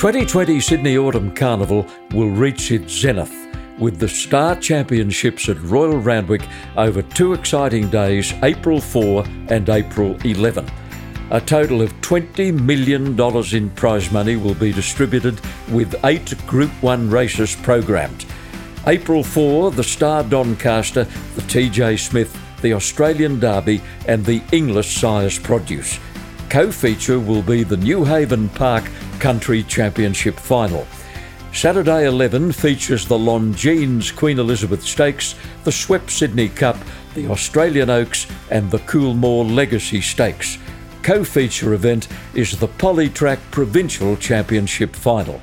The 2020 Sydney Autumn Carnival will reach its zenith with the Star Championships at Royal Randwick over two exciting days, April 4 and April 11. A total of $20 million in prize money will be distributed with eight Group 1 races programmed. April 4, the Star Doncaster, the TJ Smith, the Australian Derby, and the Inglis Sires Produce. Co feature will be the Newhaven Park Country Championship Final. Saturday 11 features the Longines Queen Elizabeth Stakes, the Schweppes Sydney Cup, the Australian Oaks, and the Coolmore Legacy Stakes. Co feature event is the Polytrack Provincial Championship Final.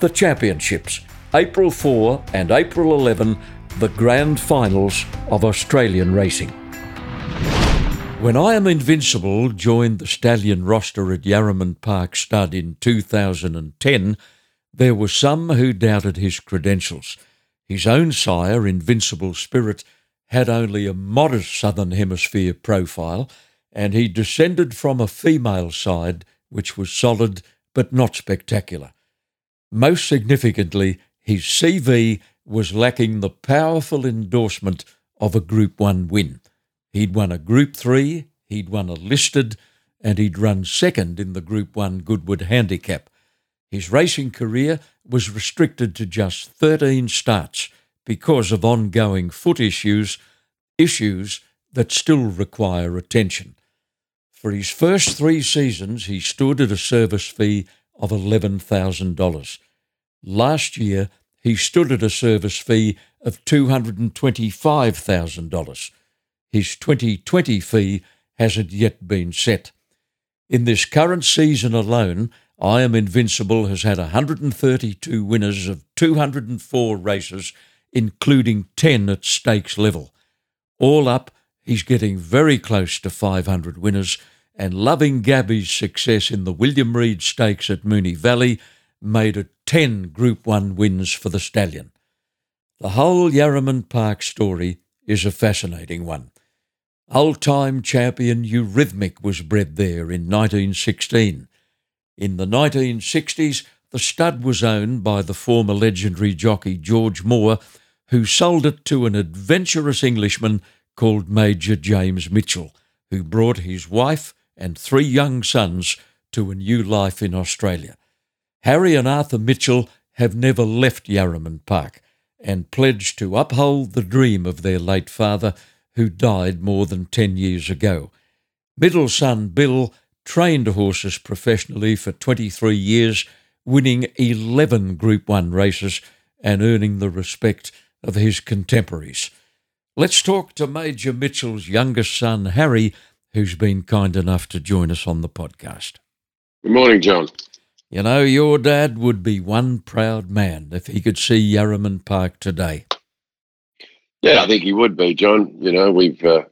The Championships, April 4 and April 11, the grand finals of Australian racing. When I Am Invincible joined the stallion roster at Yarraman Park Stud in 2010, there were some who doubted his credentials. His own sire, Invincible Spirit, had only a modest Southern Hemisphere profile, and he descended from a female side which was solid but not spectacular. Most significantly, his CV was lacking the powerful endorsement of a Group 1 win. He'd won a Group 3, he'd won a listed, and he'd run second in the Group 1 Goodwood Handicap. His racing career was restricted to just 13 starts because of ongoing foot issues, issues that still require attention. For his first three seasons, he stood at a service fee of $11,000. Last year, he stood at a service fee of $225,000. His 2020 fee hasn't yet been set. In this current season alone, I Am Invincible has had 132 winners of 204 races, including 10 at stakes level. All up, he's getting very close to 500 winners, and loving Gabby's success in the William Reid Stakes at Moonee Valley made it 10 Group 1 wins for the stallion. The whole Yarraman Park story is a fascinating one. Old time champion Eurythmic was bred there in 1916. In the 1960s, the stud was owned by the former legendary jockey George Moore, who sold it to an adventurous Englishman called Major James Mitchell, who brought his wife and three young sons to a new life in Australia. Harry and Arthur Mitchell have never left Yarraman Park and pledged to uphold the dream of their late father who died more than 10 years ago. Middle son Bill trained horses professionally for 23 years, winning 11 Group 1 races and earning the respect of his contemporaries. Let's talk to Major Mitchell's youngest son, Harry, who's been kind enough to join us on the podcast. Good morning, John. You know, your dad would be one proud man if he could see Yarraman Park today. Yeah, I think he would be, John. You know, we've uh,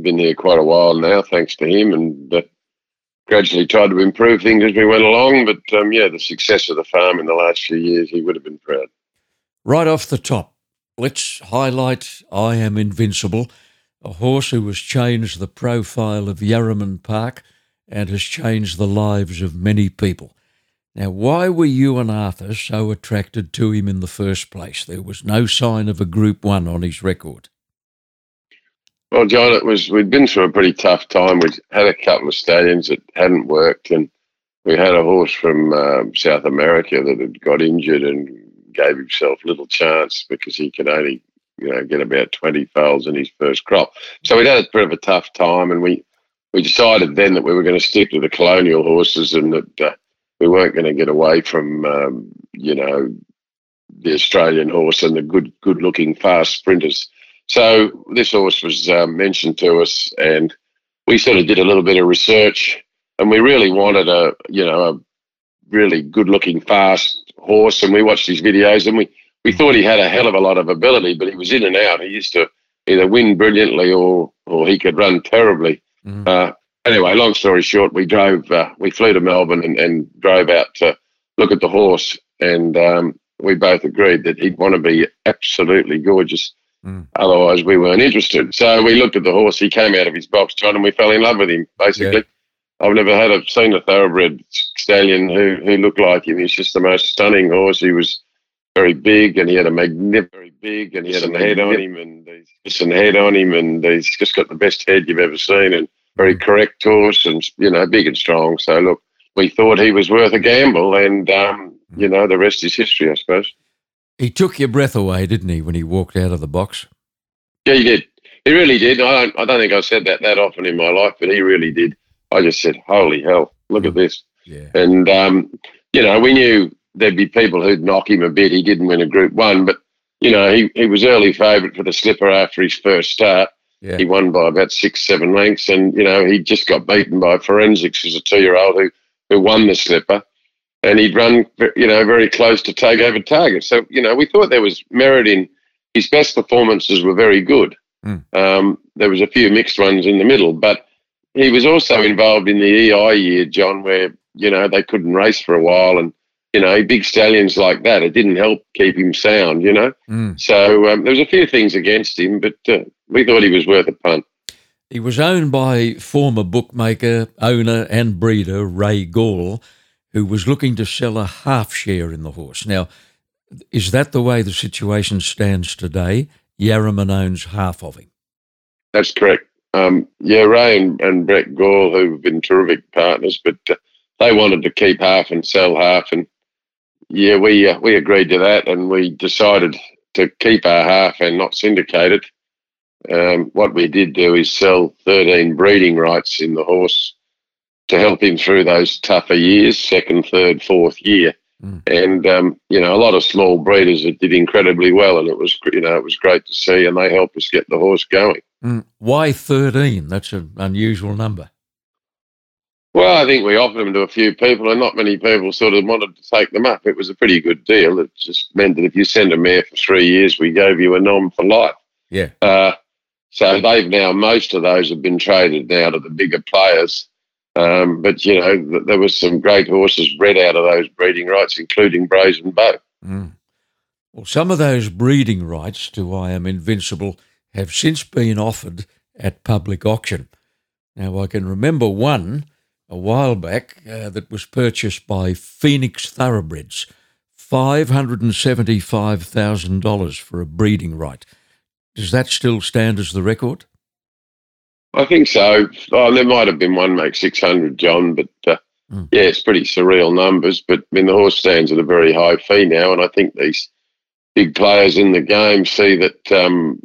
been here quite a while now, thanks to him, and uh, gradually tried to improve things as we went along. But um, yeah, the success of the farm in the last few years, he would have been proud. Right off the top, let's highlight I Am Invincible, a horse who has changed the profile of Yarraman Park and has changed the lives of many people. Now, why were you and Arthur so attracted to him in the first place? There was no sign of a Group One on his record. Well, John, it was we'd been through a pretty tough time. We'd had a couple of stallions that hadn't worked, and we had a horse from um, South America that had got injured and gave himself little chance because he could only, you know, get about twenty foals in his first crop. So we'd had a bit of a tough time, and we we decided then that we were going to stick to the colonial horses and that. Uh, we weren't going to get away from um, you know the Australian horse and the good good looking fast sprinters. So this horse was uh, mentioned to us, and we sort of did a little bit of research, and we really wanted a you know a really good looking fast horse, and we watched his videos, and we we thought he had a hell of a lot of ability, but he was in and out. He used to either win brilliantly or or he could run terribly. Mm. Uh, anyway, long story short, we drove, uh, we flew to Melbourne and, and, drove out to look at the horse, and um, we both agreed that he'd want to be absolutely gorgeous. Mm. Otherwise, we weren't interested. So we looked at the horse. He came out of his box, John, and we fell in love with him, basically. I've never had a seen a thoroughbred stallion who who looked like him. He's just the most stunning horse. He was very big, and he had a magnificent, very big, and he had a head on him, and he's just an head on him, and he's just got the best head you've ever seen, and very correct horse, and you know, big and strong. So look, we thought he was worth a gamble, and um, you know, the rest is history, I suppose. He took your breath away, didn't he, when he walked out of the box? Yeah, he did. He really did. I don't, I don't think I've said that that often in my life, but he really did. I just said, "Holy hell, look at this!" Yeah. And um, you know, we knew there'd be people who'd knock him a bit. He didn't win a Group One, but you know, he, he was early favourite for the Slipper after his first start. Yeah. He won by about six, seven lengths, and you know, he just got beaten by Forensics, who's a two-year-old who who won the Slipper, and he'd run, you know, very close to Takeover Target. So you know, we thought there was merit in his best performances were very good. Mm. Um, there was a few mixed ones in the middle, but he was also involved in the EI year, John, where you know they couldn't race for a while, and you know big stallions like that, it didn't help keep him sound, you know. Mm. So um, there was a few things against him, but uh, we thought he was worth a punt. He was owned by former bookmaker, owner, and breeder Ray Gall, who was looking to sell a half share in the horse. Now, is that the way the situation stands today? Yarraman owns half of him. That's correct. Um, yeah, Ray and, and Brett Gall, who've been terrific partners, but uh, they wanted to keep half and sell half, and yeah, we uh, we agreed to that, and we decided to keep our half and not syndicate it. Um, what we did do is sell 13 breeding rights in the horse to help him through those tougher years, second, third, fourth year. Mm. And um, you know, a lot of small breeders that did incredibly well, and it was you know it was great to see, and they helped us get the horse going. Mm. Why 13? That's an unusual number. Well, I think we offered them to a few people, and not many people sort of wanted to take them up. It was a pretty good deal. It just meant that if you send a mare for three years, we gave you a nom for life. Yeah. Uh, so they've now, most of those have been traded now to the bigger players. Um, but, you know, th- there was some great horses bred out of those breeding rights, including Brazen Bow. Mm. Well, some of those breeding rights to I Am Invincible have since been offered at public auction. Now, I can remember one a while back uh, that was purchased by Phoenix Thoroughbreds, $575,000 for a breeding right. Does that still stand as the record? I think so. Oh, there might have been one make 600, John, but uh, Mm. yeah, it's pretty surreal numbers. But I mean, the horse stands at a very high fee now, and I think these big players in the game see that um,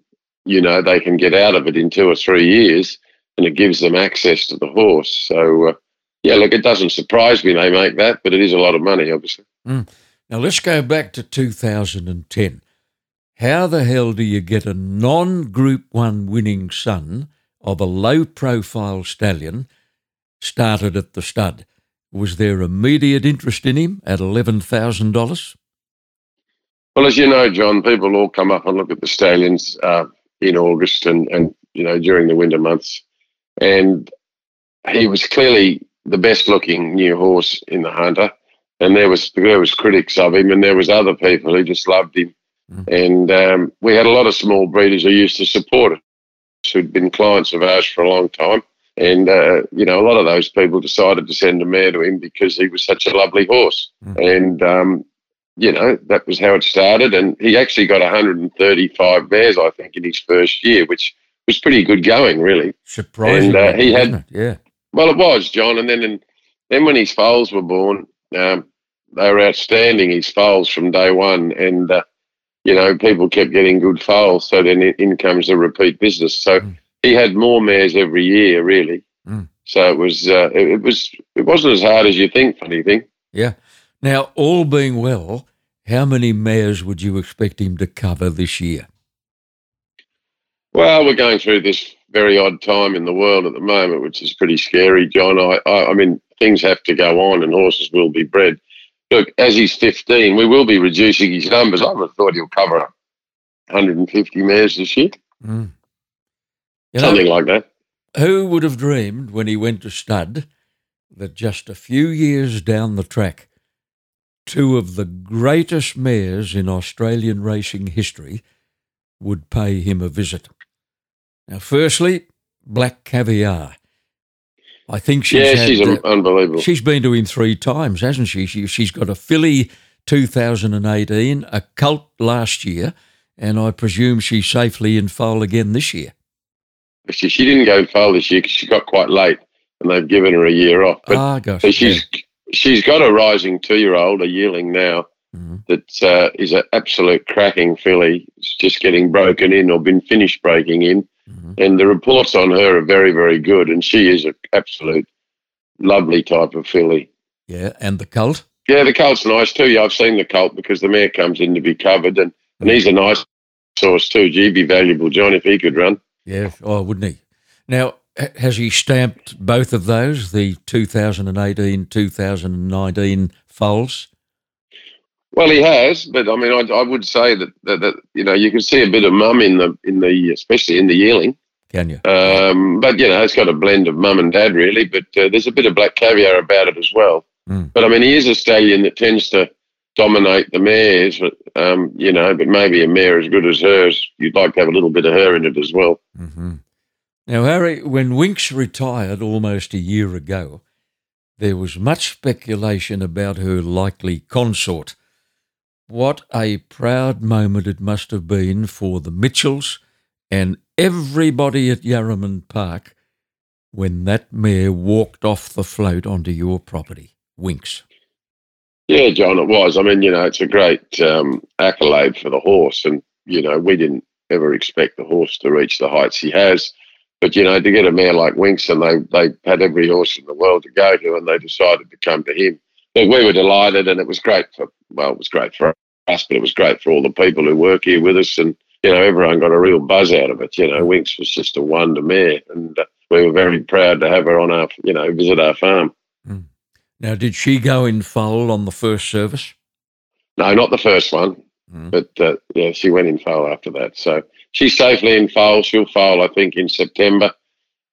you know they can get out of it in two or three years, and it gives them access to the horse. So uh, yeah, look, it doesn't surprise me they make that, but it is a lot of money, obviously. Now, let's go back to 2010. How the hell do you get a non Group 1 winning son of a low profile stallion started at the stud? Was there immediate interest in him at $11,000? Well, as you know, John, people all come up and look at the stallions uh, in August and, and you know during the winter months, and he was clearly the best looking new horse in the Hunter, and there was there was critics of him, and there was other people who just loved him, Mm. and um, we had a lot of small breeders who used to support us, who'd been clients of ours for a long time. And, uh, you know, a lot of those people decided to send a mare to him because he was such a lovely horse. Mm. And, um, you know, that was how it started. And he actually got 135 mares, I think, in his first year, which was pretty good going, really. Surprising. And, uh, he had-? Yeah. Well, it was, John. And then, and then when his foals were born, um, they were outstanding, his foals from day one. And, uh, you know, people kept getting good foals. So then in, in comes the repeat business. So Mm. he had more mares every year, really. Mm. So it was, uh, it, it was, it wasn't as hard as you think, funny thing. Yeah. Now, all being well, how many mares would you expect him to cover this year? Well, we're going through this very odd time in the world at the moment, which is pretty scary, John. I, I, I mean, things have to go on and horses will be bred. Look, as he's 15, we will be reducing his numbers. I would have thought he'll cover 150 mares this year, Mm. You know, something like that. Who would have dreamed when he went to stud that just a few years down the track, two of the greatest mares in Australian racing history would pay him a visit? Now, firstly, Black Caviar. I think she's yeah, had, she's uh, unbelievable. She's been to him three times, hasn't she? she? She's got a filly 2018, a colt last year, and I presume she's safely in foal again this year. She, she didn't go foal this year because she got quite late, and they've given her a year off. But ah, gosh. so she's she's got a rising two-year-old, a yearling now, mm-hmm. that uh, is an absolute cracking filly. It's just getting broken in or been finished breaking in. Mm-hmm. And the reports on her are very, very good. And she is an absolute lovely type of filly. Yeah, and the colt? Yeah, the colt's nice too. Yeah, I've seen the colt because the mare comes in to be covered, and, and he's a nice source too. Gee, be valuable, John, if he could run. Yeah, oh, wouldn't he? Now, has he stamped both of those, the 2018 2019 foals? Well, he has, but I mean, I, I would say that, that, that you know you can see a bit of mum in the in the especially in the yearling. Can you? Um, but you know, it's got a blend of mum and dad really. But uh, there's a bit of black caviar about it as well. Mm. But I mean, he is a stallion that tends to dominate the mares. Um, you know, but maybe a mare as good as hers, you'd like to have a little bit of her in it as well. Mm-hmm. Now, Harry, when Winks retired almost a year ago, there was much speculation about her likely consort. What a proud moment it must have been for the Mitchells and everybody at Yarraman Park when that mare walked off the float onto your property, Winks. Yeah, John, it was. I mean, you know, it's a great um, accolade for the horse, and you know, we didn't ever expect the horse to reach the heights he has. But you know, to get a mare like Winks, and they they had every horse in the world to go to, and they decided to come to him. Look, we were delighted, and it was great for well, it was great for us, but it was great for all the people who work here with us, and you know, everyone got a real buzz out of it. You know, Winks was just a wonder mare, and uh, we were very proud to have her on our, you know, visit our farm. Mm. Now, did she go in foal on the first service? No, not the first one, mm. but uh, yeah, she went in foal after that. So she's safely in foal. She'll foal, I think, in September,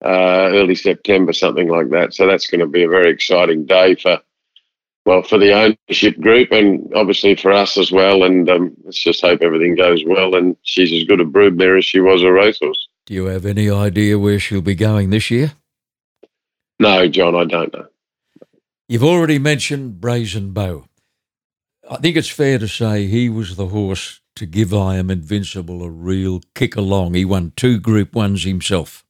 uh, early September, something like that. So that's going to be a very exciting day for well, for the ownership group and obviously for us as well. And um, let's just hope everything goes well. And she's as good a broodmare as she was a racehorse. Do you have any idea where she'll be going this year? No, John, I don't know. You've already mentioned Brazen Bow. I think it's fair to say he was the horse to give I Am Invincible a real kick along. He won two Group Ones himself.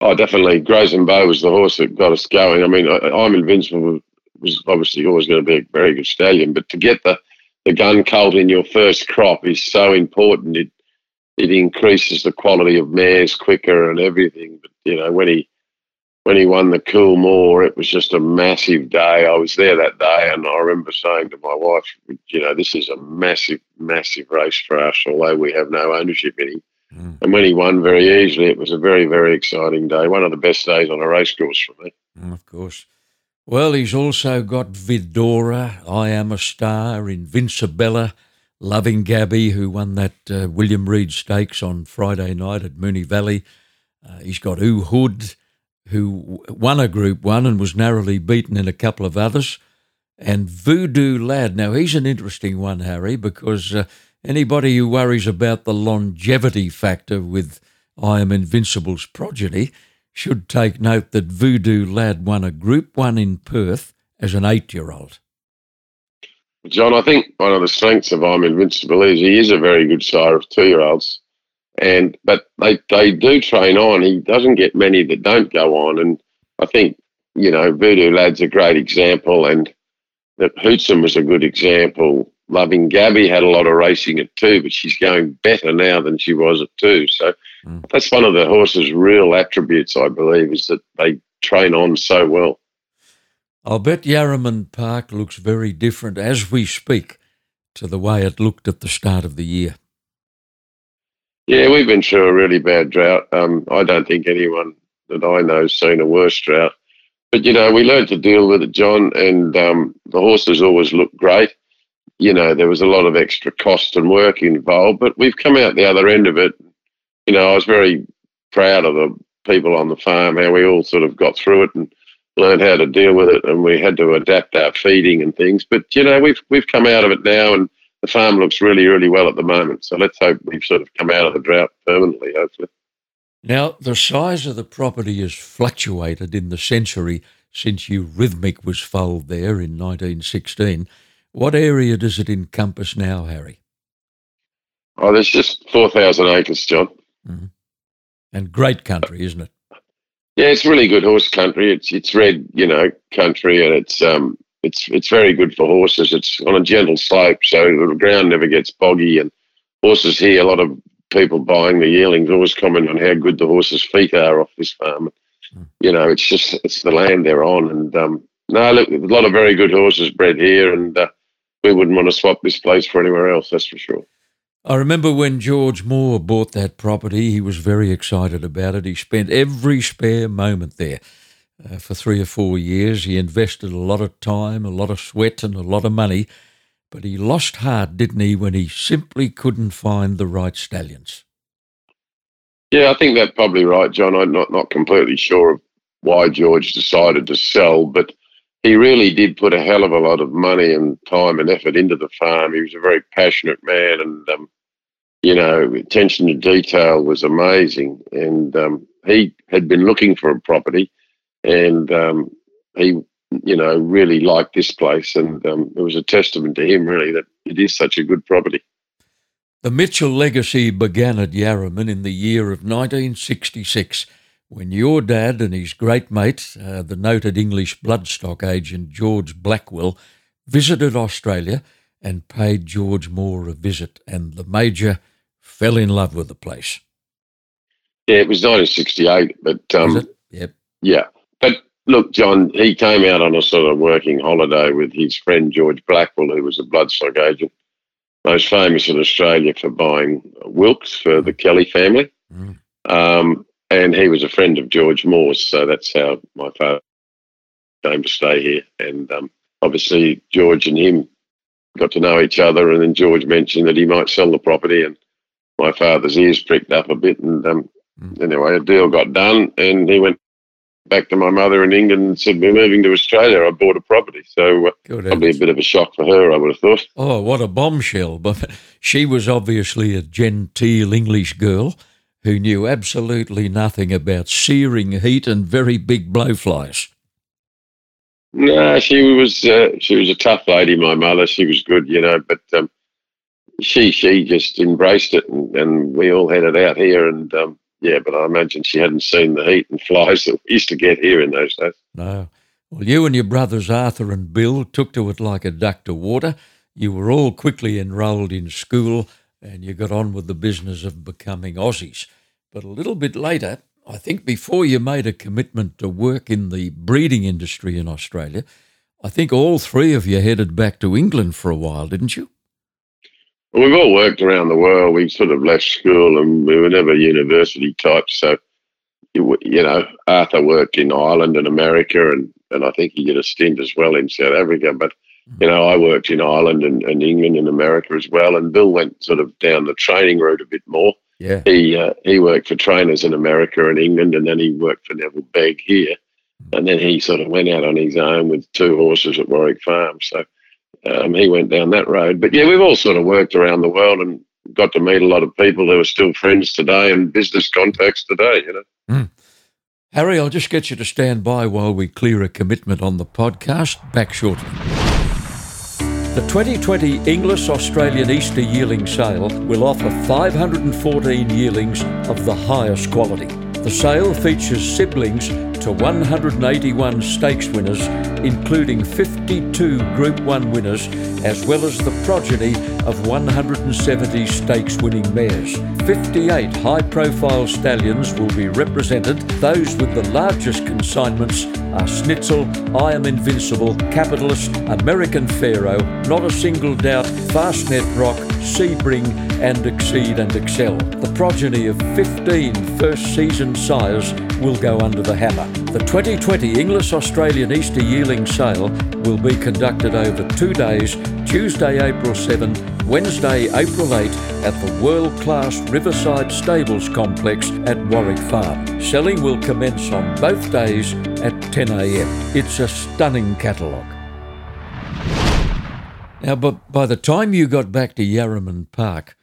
Oh, definitely. Brazen Bow was the horse that got us going. I mean, I, I'm Invincible was obviously always going to be a very good stallion. But to get the, the gun colt in your first crop is so important. It it increases the quality of mares quicker and everything. But you know when he when he won the Coolmore, it was just a massive day. I was there that day, and I remember saying to my wife, you know, this is a massive, massive race for us, although we have no ownership in him. Mm. And when he won very easily, it was a very, very exciting day. One of the best days on a racecourse for me. Mm, of course. Well, he's also got Vidora, I Am a Star, Invincibella, Loving Gabby, who won that uh, William Reid Stakes on Friday night at Moonee Valley. Uh, he's got Ooh Hood, who won a Group One and was narrowly beaten in a couple of others. And Voodoo Lad. Now, he's an interesting one, Harry, because uh, anybody who worries about the longevity factor with I Am Invincible's progeny should take note that Voodoo Lad won a Group 1 in Perth as an eight year old. John, I think one of the strengths of I'm Invincible is he is a very good sire of two year olds. And but they, they do train on. He doesn't get many that don't go on. And I think, you know, Voodoo Lad's a great example and that Houtzen was a good example. Loving Gabby had a lot of racing at two, but she's going better now than she was at two. So mm. that's one of the horse's real attributes, I believe, is that they train on so well. I'll bet Yarraman Park looks very different as we speak to the way it looked at the start of the year. Yeah, we've been through a really bad drought. Um, I don't think anyone that I know has seen a worse drought. But, you know, we learned to deal with it, John, and um, the horses always look great you know, there was a lot of extra cost and work involved, but we've come out the other end of it. You know, I was very proud of the people on the farm, how we all sort of got through it and learned how to deal with it, and we had to adapt our feeding and things. But you know, we've we've come out of it now, and the farm looks really, really well at the moment. So let's hope we've sort of come out of the drought permanently, hopefully. Now, the size of the property has fluctuated in the century since Eurythmic was foaled there in 1916. What area does it encompass now, Harry? Oh, there's just 4,000 acres, John. Mm-hmm. And great country, isn't it? Yeah, it's really good horse country. It's it's red, you know, country, and it's um it's it's very good for horses. It's on a gentle slope, so the ground never gets boggy, and horses here. A lot of people buying the yearlings always comment on how good the horses' feet are off this farm. Mm. You know, it's just it's the land they're on, and um, no, look, a lot of very good horses bred here, and uh, we wouldn't want to swap this place for anywhere else. That's for sure. I remember when George Moore bought that property, he was very excited about it. He spent every spare moment there. Uh, for three or four years, he invested a lot of time, a lot of sweat, and a lot of money. But he lost heart, didn't he, when he simply couldn't find the right stallions? Yeah, I think that's probably right, John. I'm not, not completely sure of why George decided to sell, but he really did put a hell of a lot of money and time and effort into the farm. He was a very passionate man, and um, you know, attention to detail was amazing. And um, he had been looking for a property, and um, he, you know, really liked this place. And um, it was a testament to him, really, that it is such a good property. The Mitchell legacy began at Yarraman in the year of 1966 when your dad and his great mate, uh, the noted English bloodstock agent George Blackwell, visited Australia and paid George Moore a visit, and the Major fell in love with the place. Yeah, it was 1968, but um, yep. yeah. But look, John, he came out on a sort of working holiday with his friend George Blackwell, who was a bloodstock agent, most famous in Australia for buying Wilkes for the Kelly family. Mm. Um, and he was a friend of George Moore's, so that's how my father came to stay here. And um, obviously, George and him got to know each other, and then George mentioned that he might sell the property, and my father's ears pricked up a bit. And um, mm. anyway, a deal got done, and he went back to my mother in England and said, We're moving to Australia. I bought a property. So uh, probably a bit of a shock for her, I would have thought. Oh, what a bombshell. But she was obviously a genteel English girl who knew absolutely nothing about searing heat and very big blowflies. No, she was uh, she was a tough lady. My mother, she was good, you know, but um, she she just embraced it, and, and, we all had it out here. And um, yeah, but I imagine she hadn't seen the heat and flies that we used to get here in those days. No. Well, you and your brothers Arthur and Bill took to it like a duck to water. You were all quickly enrolled in school, and you got on with the business of becoming Aussies. But a little bit later, I think before you made a commitment to work in the breeding industry in Australia, I think all three of you headed back to England for a while, didn't you? We've all worked around the world. We sort of left school and we were never university types. So, you, you know, Arthur worked in Ireland and America, and, and I think he did a stint as well in South Africa. But, you know, I worked in Ireland and, and England and America as well. And Bill went sort of down the training route a bit more. Yeah. He uh, he worked for trainers in America and England, and then he worked for Neville Begg here, and then he sort of went out on his own with two horses at Warwick Farm. So um, he went down that road. But yeah, we've all sort of worked around the world and got to meet a lot of people who are still friends today and business contacts today. You know. Mm. Harry, I'll just get you to stand by while we clear a commitment on the podcast. Back shortly. The 2020 Inglis Australian Easter Yearling Sale will offer 514 yearlings of the highest quality. The sale features siblings to 181 stakes winners, including 52 Group 1 winners, as well as the progeny of 170 stakes winning mares. 58 high profile stallions will be represented. Those with the largest consignments are Snitzel, I Am Invincible, Capitalist, American Pharoah, Not a Single Doubt, Fastnet Rock, Sebring, and Exceed and Excel. The progeny of 15 first season sires will go under the hammer. The 2020 Inglis Australian Easter Yearling Sale will be conducted over two days Tuesday, April 7, Wednesday, April 8 at the world class Riverside Stables Complex at Warwick Farm. Selling will commence on both days at 10am. It's a stunning catalogue. Now, but by the time you got back to Yarraman Park,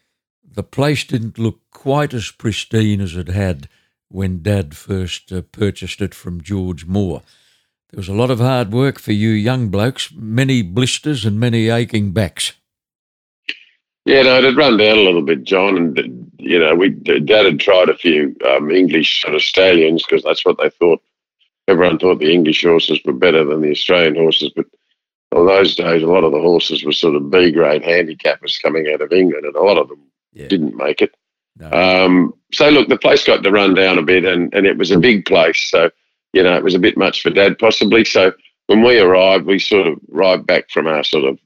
the place didn't look quite as pristine as it had when Dad first uh, purchased it from George Moore. There was a lot of hard work for you young blokes, many blisters and many aching backs. Yeah, no, it had run down a little bit, John, and you know, we Dad had tried a few um, English sort of stallions because that's what they thought. Everyone thought the English horses were better than the Australian horses, but in those days, a lot of the horses were sort of B grade handicappers coming out of England, and a lot of them yeah. didn't make it. No. Um, so look, the place got to run down a bit, and, and it was a big place. So you know, it was a bit much for Dad possibly. So when we arrived, we sort of arrived back from our sort of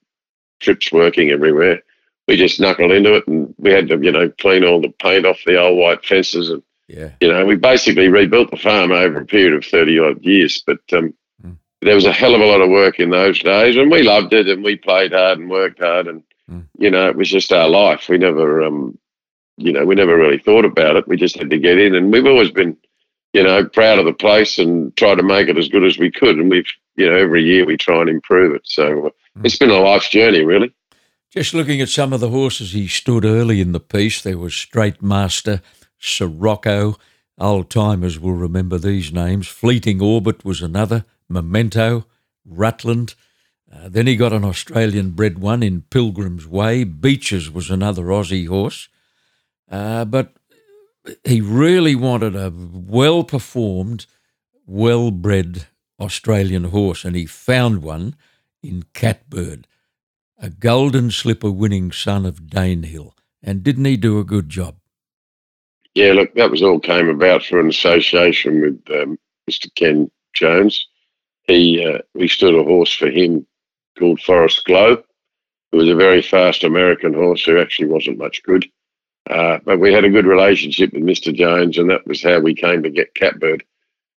trips working everywhere. We just knuckled into it, and we had to you know clean all the paint off the old white fences, and yeah. you know we basically rebuilt the farm over a period of thirty odd years. But um, mm. there was a hell of a lot of work in those days, and we loved it, and we played hard and worked hard, and mm. you know it was just our life. We never um, you know, we never really thought about it. We just had to get in, and we've always been, you know, proud of the place and try to make it as good as we could. And we've, you know, every year we try and improve it. So mm. it's been a life's journey, really. Just looking at some of the horses he stood early in the piece, there was Straight Master, Sirocco. Old timers will remember these names. Fleeting Orbit was another, Memento, Rutland. Uh, then he got an Australian bred one in Pilgrim's Way. Beaches was another Aussie horse. Uh, but he really wanted a well performed, well bred Australian horse, and he found one in Catbird, a golden slipper winning son of Danehill. And didn't he do a good job? Yeah, look, that was all came about through an association with um, Mr. Ken Jones. He uh, we stood a horse for him called Forest Glow. It was a very fast American horse who actually wasn't much good. Uh, but we had a good relationship with Mr. Jones, and that was how we came to get Catbird.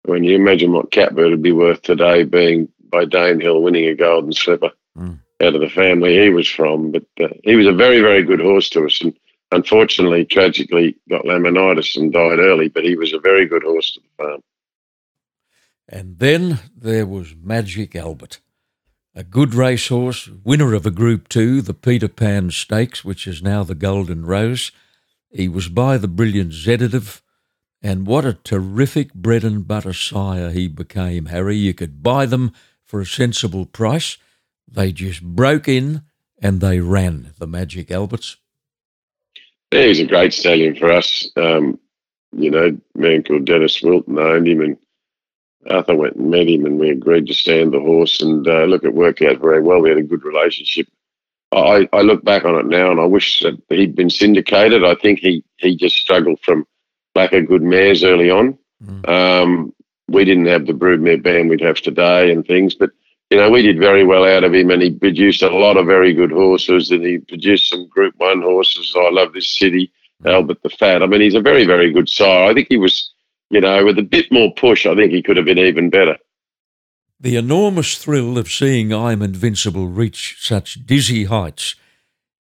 When you imagine what Catbird would be worth today, being by Danehill winning a golden slipper mm. out of the family he was from. But uh, he was a very, very good horse to us, and unfortunately, tragically, got laminitis and died early. But he was a very good horse to the farm. And then there was Magic Albert, a good racehorse, winner of a Group Two, the Peter Pan Stakes, which is now the Golden Rose. He was by the brilliant Zeditave, and what a terrific bread and butter sire he became, Harry. You could buy them for a sensible price. They just broke in and they ran, the Magic Alberts. Yeah, he's a great stallion for us. Um, you know, man called Dennis Wilton owned him, and Arthur went and met him, and we agreed to stand the horse. And uh, look, it worked out very well. We had a good relationship. I, I look back on it now and I wish that he'd been syndicated. I think he, he just struggled from lack of good mares early on. Mm. Um, we didn't have the broodmare band we'd have today and things, but you know we did very well out of him, and he produced a lot of very good horses, and he produced some Group One horses. I love this city, mm. Albert the Fat. I mean, he's a very very good sire. I think he was, you know, with a bit more push, I think he could have been even better. The enormous thrill of seeing I'm Invincible reach such dizzy heights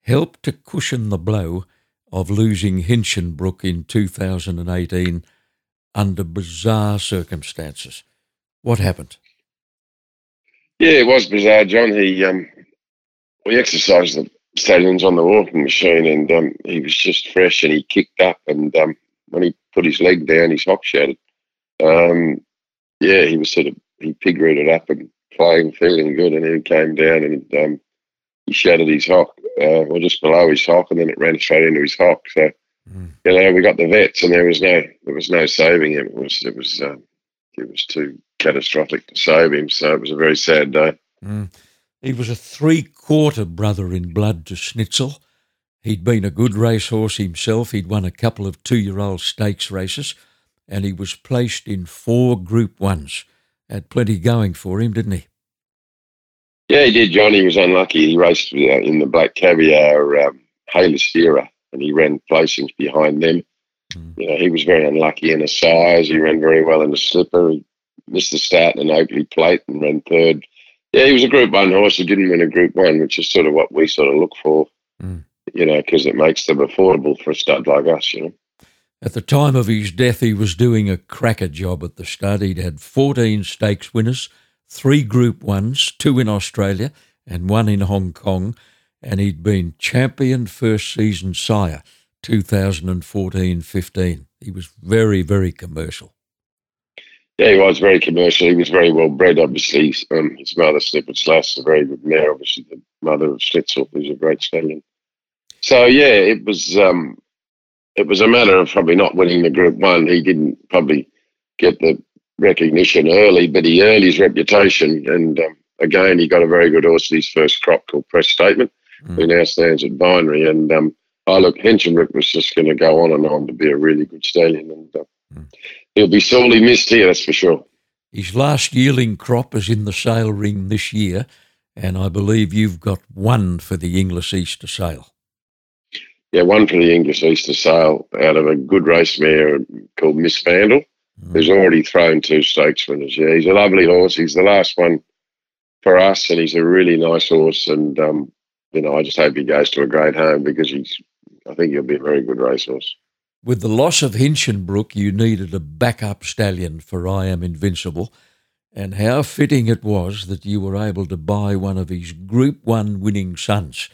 helped to cushion the blow of losing Hinchinbrook in 2018 under bizarre circumstances. What happened? Yeah, it was bizarre, John. He um, we exercised the stallions on the walking machine, and um, he was just fresh, and he kicked up, and um, when he put his leg down, his hock shattered. Um, yeah, he was sort of he pig rooted up and playing, feeling good, and then he came down and um, he shattered his hock, uh, or just below his hock, and then it ran straight into his hock. So, mm. you know, we got the vets, and there was no there was no saving him. It was it was um, it was too catastrophic to save him. So it was a very sad day. Mm. He was a three quarter brother in blood to Snitzel. He'd been a good racehorse himself. He'd won a couple of two year old stakes races, and he was placed in four Group Ones had plenty going for him, didn't he? Yeah, he did. Johnny was unlucky. He raced uh, in the Black Caviar um, Sierra, and he ran placings behind them. Mm. You know, he was very unlucky in a size. He ran very well in the slipper. He missed the start in an Oakleigh plate and ran third. Yeah, he was a Group One horse who didn't win a Group One, which is sort of what we sort of look for. Mm. You know, because it makes them affordable for a stud like us. You know. At the time of his death, he was doing a cracker job at the stud. He'd had 14 stakes winners, three Group Ones, two in Australia and one in Hong Kong, and he'd been champion first season sire 2014 15. He was very, very commercial. Yeah, he was very commercial. He was very well bred, obviously. Um, his mother, Snippets' Lass, a very good mare, obviously, the mother of Snitzel, who's a great stallion. So, yeah, it was um, it was a matter of probably not winning the Group One. He didn't probably get the recognition early, but he earned his reputation. And um, again, he got a very good horse in his first crop called Press Statement, mm. who now stands at Binary. And um, oh, look, Hinchinbrook was just going to go on and on to be a really good stallion. And uh, mm. he'll be sorely missed here, that's for sure. His last yearling crop is in the sale ring this year, and I believe you've got one for the Inglis Easter sale. Yeah, one for the Inglis Easter sale out of a good race mare called Miss Vandal mm. who's already thrown two stakes winners. Yeah, he's a lovely horse. He's the last one for us, and he's a really nice horse. And um, you know, I just hope he goes to a great home because he's. I think he'll be a very good racehorse. With the loss of Hinchinbrook, you needed a backup stallion for I Am Invincible, and how fitting it was that you were able to buy one of his Group One winning sons,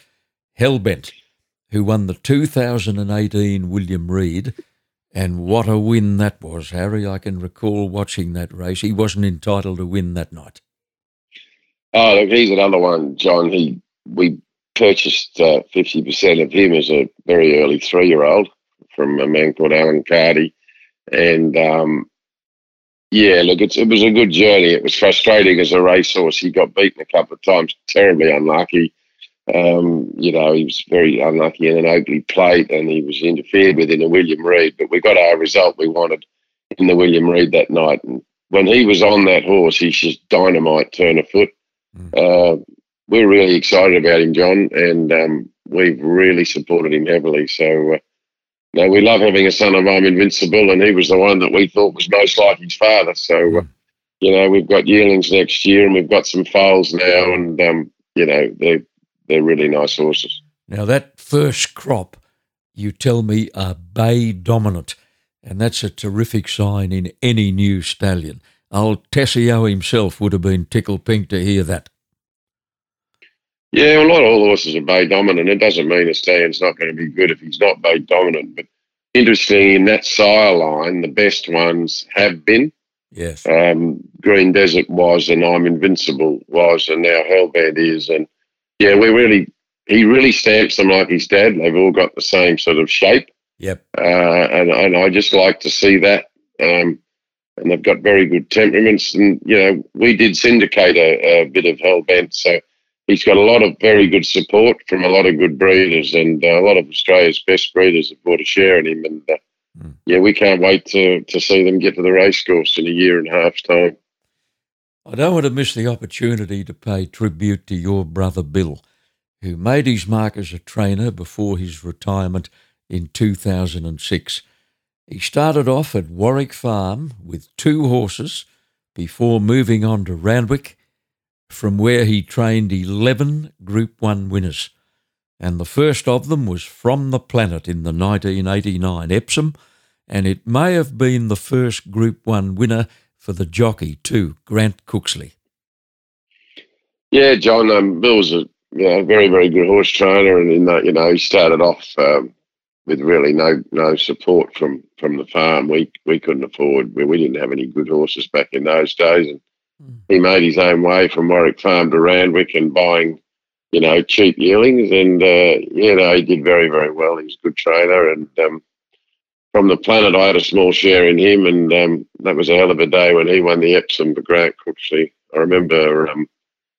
Hellbent, who won the 2018 William Reid and what a win that was, Harry. I can recall watching that race. He wasn't entitled to win that night. Oh, look, he's another one, John. He we purchased uh, fifty uh, percent of him as a very early three-year-old from a man called Alan Cardy, and um, yeah, look, it was a good journey. It was frustrating as a racehorse. He got beaten a couple of times, terribly unlucky. Um, you know, he was very unlucky in an Oakleigh plate and he was interfered with in a William Reid, but we got our result we wanted in the William Reid that night. And when he was on that horse, he's just dynamite turn of foot. Mm. Uh, we're really excited about him, John, and um, we've really supported him heavily. So, uh, no, we love having a son of I'm Invincible, and he was the one that we thought was most like his father. So, uh, mm. you know, we've got yearlings next year, and we've got some foals now, and um, you know, they're they're really nice horses. Now, that first crop, you tell me, are bay dominant, and that's a terrific sign in any new stallion. Old Tesio himself would have been tickled pink to hear that. Yeah, a lot of all horses are bay dominant. It doesn't mean a stallion's not going to be good if he's not bay dominant. But interesting, in that sire line, the best ones have been. Yes. Um, Green Desert was, and I'm Invincible was, and now Hellbent is, and yeah, we really he really stamps them like his dad. They've all got the same sort of shape. Yep. Uh, and and I just like to see that. Um, and they've got very good temperaments. And you know, we did syndicate a, a bit of Hellbent, so he's got a lot of very good support from a lot of good breeders, and uh, a lot of Australia's best breeders have bought a share in him. And uh, mm. yeah, we can't wait to to see them get to the racecourse in a year and a half's time. I don't want to miss the opportunity to pay tribute to your brother Bill, who made his mark as a trainer before his retirement in 2006. He started off at Warwick Farm with two horses before moving on to Randwick, from where he trained 11 Group 1 winners. And the first of them was From the Planet in the 1989 Epsom, and it may have been the first Group 1 winner for the jockey too, Grant Cooksley. Yeah, John. Um, Bill was a yeah, very very good horse trainer, and in that you know he started off um, with really no no support from from the farm. We we couldn't afford. We, we didn't have any good horses back in those days, and mm. he made his own way from Warwick Farm to Randwick and buying you know cheap yearlings, and uh, you know he did very very well. He was a good trainer, and um, from the planet, I had a small share in him, and um, that was a hell of a day when he won the Epsom for Grant Cooksley. I remember um,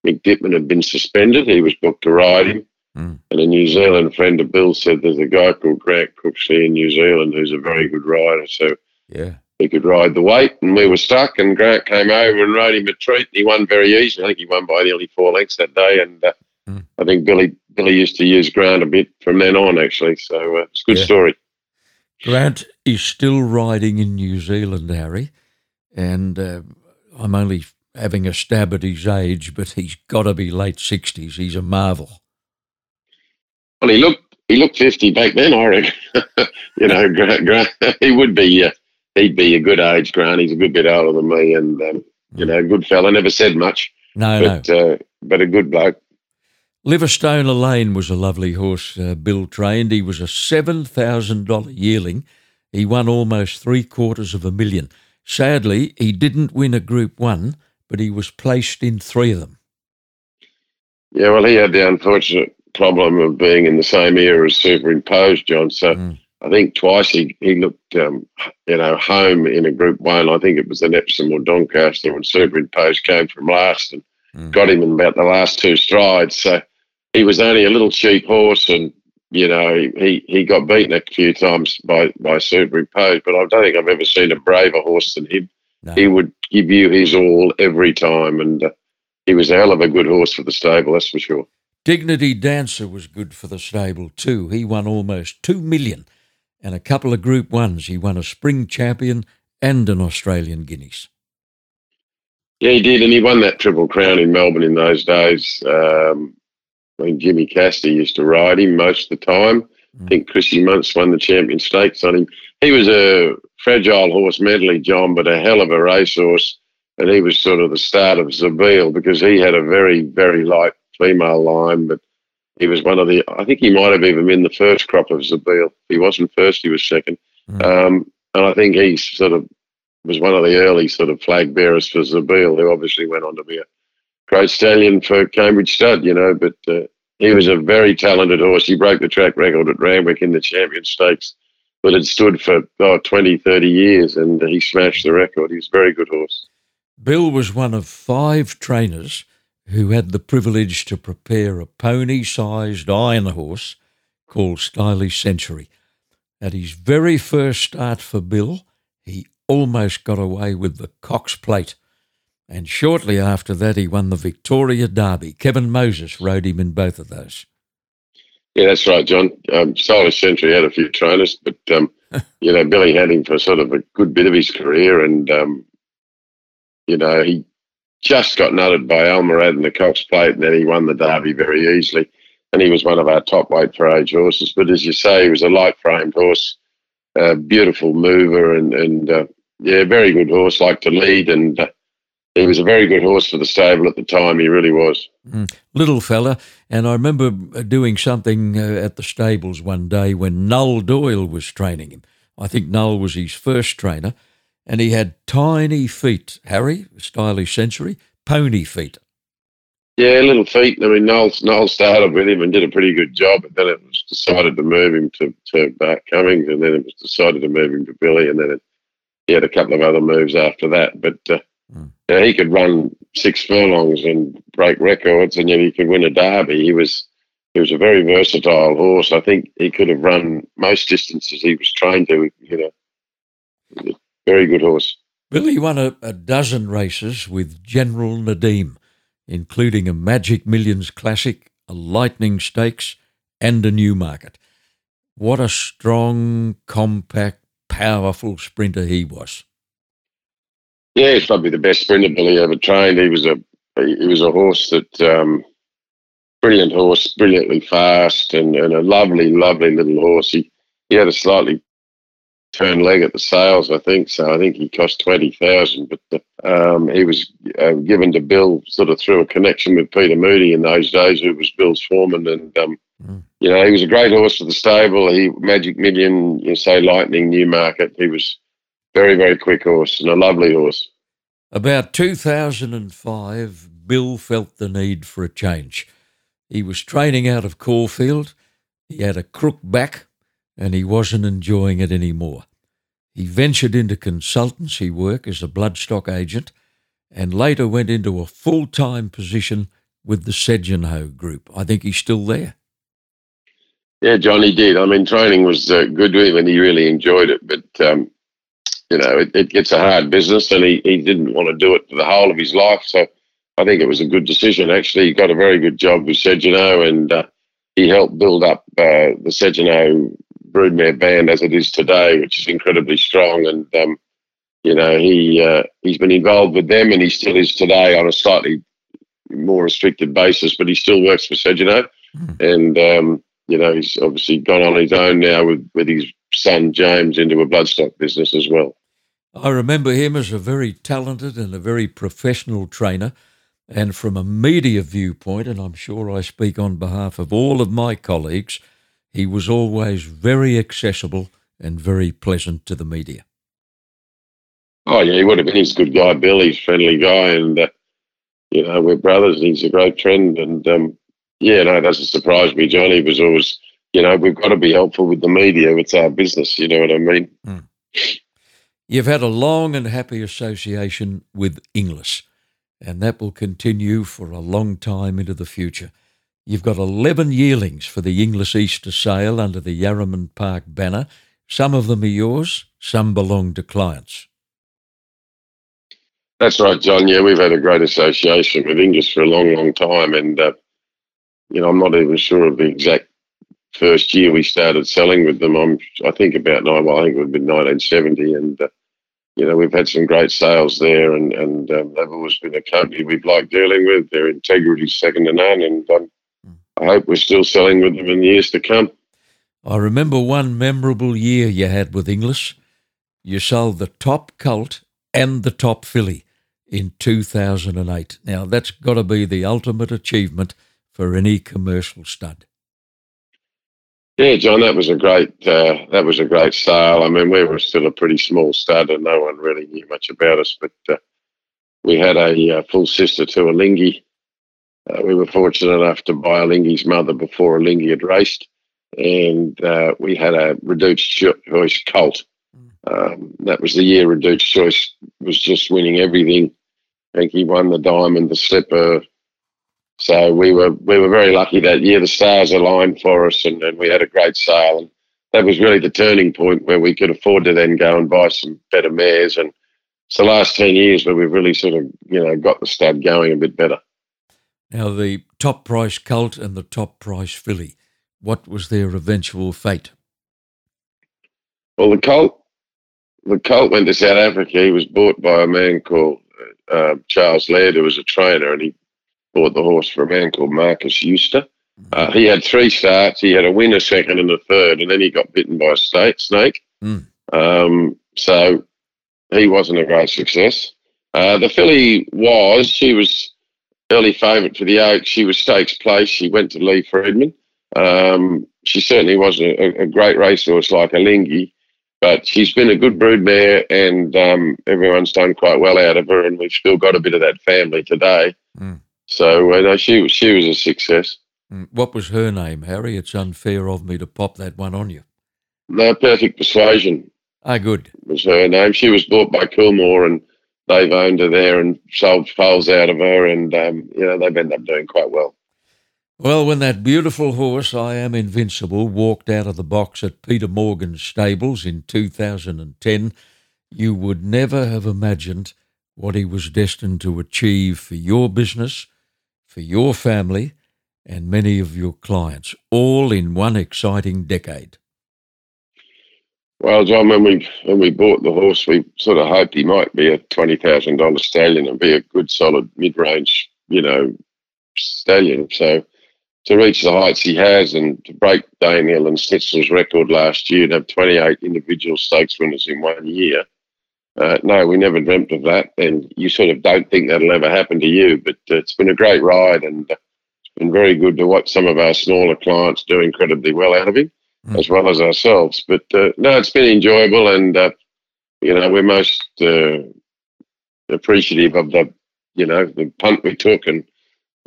Mick Dittman had been suspended; he was booked to ride him, mm. and a New Zealand friend of Bill said there's a guy called Grant Cooksley in New Zealand who's a very good rider. So yeah, he could ride the weight, and we were stuck. And Grant came over and rode him a treat. And he won very easily. I think he won by nearly four lengths that day, and uh, mm. I think Billy Billy used to use Grant a bit from then on, actually. So uh, it's a good yeah. story. Grant is still riding in New Zealand, Harry, and uh, I'm only having a stab at his age, but he's got to be late sixties. He's a marvel. Well, he looked he looked fifty back then, I reckon. you know, Grant, Grant, he would be uh, he'd be a good age, Grant. He's a good bit older than me, and um, you mm. know, good fella. Never said much. No, but, no. Uh, but a good bloke. Liverstone Lane was a lovely horse uh, Bill trained. He was a $7,000 yearling. he won almost three quarters of a million. Sadly, he didn't win a Group 1, but he was placed in three of them. Yeah, well, he had the unfortunate problem of being in the same era as Super Impose, John. So mm. I think twice he, he looked, um, you know, home in a Group 1. I think it was an Epsom or Doncaster when Super Impose came from last and mm. got him in about the last two strides. So he was only a little cheap horse and you know, he, he got beaten a few times by, by Super Impose, but I don't think I've ever seen a braver horse than him. No. He would give you his all every time, and uh, he was a hell of a good horse for the stable, that's for sure. Dignity Dancer was good for the stable too. He won almost two million and a couple of Group Ones. He won a Spring Champion and an Australian Guineas. Yeah, he did, and he won that Triple Crown in Melbourne in those days. Um, I mean, Jimmy Cassidy used to ride him most of the time. Mm. I think Chrissy Munce won the champion stakes on him. He was a fragile horse mentally, John, but a hell of a racehorse. And he was sort of the start of Zabeel because he had a very, very light female line, but he was one of the, I think he might have even been the first crop of Zabeel. He wasn't first, he was second. Mm. Um, and I think he sort of was one of the early sort of flag bearers for Zabeel, who obviously went on to be a great stallion for Cambridge Stud, you know, but uh, he was a very talented horse. He broke the track record at Randwick in the Champion Stakes, but had stood for oh, 20, 30 years and he smashed the record. He was a very good horse. Bill was one of five trainers who had the privilege to prepare a pony sized iron horse called Stylish Century. At his very first start for Bill, he almost got away with the Cox Plate and shortly after that, he won the Victoria Derby. Kevin Moses rode him in both of those. Yeah, that's right, John. Um, Stylish Century had a few trainers, but um, you know Billy had him for sort of a good bit of his career, and um, you know he just got nutted by Almaarad in the Cox Plate, and then he won the Derby very easily. And he was one of our top weight for age horses. But as you say, he was a light framed horse, a beautiful mover, and and uh, yeah, very good horse, like to lead, and uh, he was a very good horse for the stable at the time. He really was. Mm, little fella. And I remember doing something uh, at the stables one day when Noel Doyle was training him. I think Noel was his first trainer. And he had tiny feet, Harry, stylish century, pony feet. Yeah, little feet. I mean, Noel, Noel started with him and did a pretty good job, but then it was decided to move him to, to Bart Cummings, and then it was decided to move him to Billy, and then it, he had a couple of other moves after that. But uh, Mm. You know, he could run six furlongs and break records, and yet he could win a derby. He was he was a very versatile horse. I think he could have run most distances he was trained to. You know, very good horse. Billy won a, a dozen races with General Nadim, including a Magic Millions Classic, a Lightning Stakes, and a Newmarket. What a strong, compact, powerful sprinter he was. Yeah, he's probably the best sprinter Billy ever trained. He was a he was a horse that um, brilliant horse, brilliantly fast, and, and a lovely, lovely little horse. He he had a slightly turned leg at the sales, I think. So I think he cost twenty thousand, but um, he was uh, given to Bill sort of through a connection with Peter Moody in those days, who was Bill's foreman, and um, mm. you know he was a great horse for the stable. He Magic Million, you say Lightning, Newmarket. He was very, very quick horse and a lovely horse. About 2005, Bill felt the need for a change. He was training out of Caulfield, he had a crook back, and he wasn't enjoying it anymore. He ventured into consultancy work as a bloodstock agent and later went into a full time position with the Segenhoe Group. I think he's still there. Yeah, Johnny did. I mean, training was uh, good to him and he really enjoyed it. But um, you know, it, it gets a hard business, and he, he didn't want to do it for the whole of his life. So I think it was a good decision. Actually, he got a very good job with Segenhoe, and uh, he helped build up uh, the Segenhoe broodmare band as it is today, which is incredibly strong. And um, you know, he uh, he's been involved with them, and he still is today on a slightly more restricted basis, but he still works for Segenhoe, mm. and um, you know, he's obviously gone on his own now with with his son James into a bloodstock business as well. I remember him as a very talented and a very professional trainer. And from a media viewpoint, and I'm sure I speak on behalf of all of my colleagues, he was always very accessible and very pleasant to the media. Oh yeah, he would have been. He's a good guy, Bill. He's a friendly guy, and uh, you know we're brothers. and He's a great friend, and um, yeah, no, it doesn't surprise me. Johnny was always, you know, we've got to be helpful with the media. It's our business. You know what I mean? Mm. You've had a long and happy association with Inglis, and that will continue for a long time into the future. You've got 11 yearlings for the Inglis Easter sale under the Yarraman Park banner. Some of them are yours, some belong to clients. That's right, John. Yeah, we've had a great association with Inglis for a long, long time. And, uh, you know, I'm not even sure of the exact first year we started selling with them. I'm, I think about nine, well, I think it would have been 1970. And, uh, you know, we've had some great sales there, and, and um, they've always been a company we've liked dealing with. Their integrity second to none. And um, I hope we're still selling with them in the years to come. I remember one memorable year you had with Inglis. You sold the top colt and the top filly in 2008. Now, that's got to be the ultimate achievement for any commercial stud. Yeah, John, that was a great uh, that was a great sale. I mean, we were still a pretty small stud, and no one really knew much about us. But uh, we had a uh, full sister to Alinghi. Uh, we were fortunate enough to buy Alinghi's mother before Alinghi had raced, and uh, we had a Redoute's Choice colt. Mm. Um, that was the year Redoute's Choice was just winning everything I think he won the diamond, the slipper. So we were we were very lucky that year. The stars aligned for us, and, and we had a great sale. And that was really the turning point where we could afford to then go and buy some better mares. And it's the last ten years where we've really sort of you know got the stud going a bit better. Now the top price colt and the top price filly. What was their eventual fate? Well, the colt, the colt went to South Africa. He was bought by a man called uh, Charles Laird, who was a trainer, and he bought the horse for a man called Markus Jooste. Uh, he had three starts. He had a winner, second, and a third, and then he got bitten by a snake. snake. Mm. Um, so he wasn't a great success. Uh, the filly was, she was early favourite for the Oaks. She was stakes place. She went to Lee Freedman. Um, she certainly wasn't a, a great racehorse like Alinghi, but she's been a good broodmare, and um, everyone's done quite well out of her, and we've still got a bit of that family today. Mm. So uh, no, she she was a success. Mm. What was her name, Harry? It's unfair of me to pop that one on you. No, Perfect Persuasion. Ah, good. Was her name. She was bought by Coolmore, and they've owned her there and sold foals out of her, and um, you know they've ended up doing quite well. Well, when that beautiful horse, I Am Invincible, walked out of the box at Peter Morgan's stables in 2010, you would never have imagined what he was destined to achieve for your business, for your family, and many of your clients, all in one exciting decade. Well, John, when we when we bought the horse, we sort of hoped he might be a twenty thousand dollar stallion and be a good, solid mid range, you know, stallion. So to reach the heights he has and to break Danehill and Snitzel's record last year and have 28 individual stakes winners in one year. Uh, no, we never dreamt of that, and you sort of don't think that'll ever happen to you. But uh, it's been a great ride, and uh, it's been very good to watch some of our smaller clients do incredibly well out of it, mm. as well as ourselves. But uh, no, it's been enjoyable, and uh, you know we're most uh, appreciative of the you know the punt we took and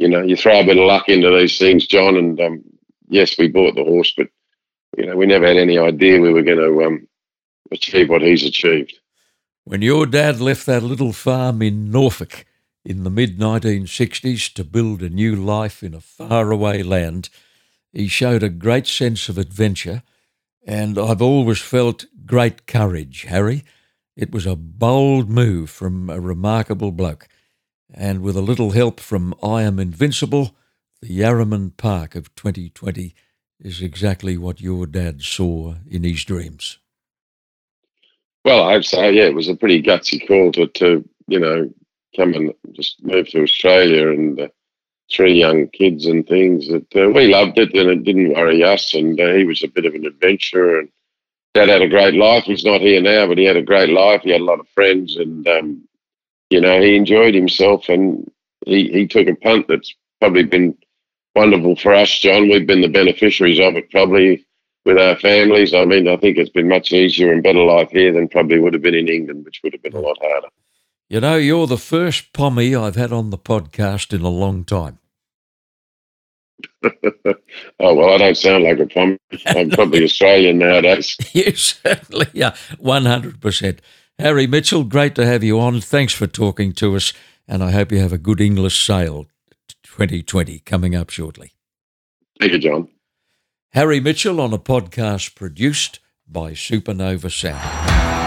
you know, you throw a bit of luck into these things, John. And um, yes, we bought the horse, but you know, we never had any idea we were going to um, achieve what he's achieved. When your dad left that little farm in Norfolk in the mid 1960s to build a new life in a faraway land, he showed a great sense of adventure, and I've always felt great courage, Harry. It was a bold move from a remarkable bloke and with a little help from I Am Invincible, the Yarraman Park of 2020 is exactly what your dad saw in his dreams. Well, I'd say, yeah, it was a pretty gutsy call to, to you know, come and just move to Australia and uh, three young kids and things. That uh, we loved it and it didn't worry us. And uh, he was a bit of an adventurer. And Dad had a great life. He's not here now, but he had a great life. He had a lot of friends and um, you know, he enjoyed himself and he, he took a punt that's probably been wonderful for us, John. We've been the beneficiaries of it probably. With our families. I mean, I think it's been much easier and better life here than probably would have been in England, which would have been a lot harder. You know, you're the first pommy I've had on the podcast in a long time. oh well, I don't sound like a pommy. I'm probably Australian nowadays. you certainly are, one hundred percent. Harry Mitchell, great to have you on. Thanks for talking to us, and I hope you have a good Inglis sale 2020 coming up shortly. Thank you, John. Harry Mitchell on a podcast produced by Supernova Sound.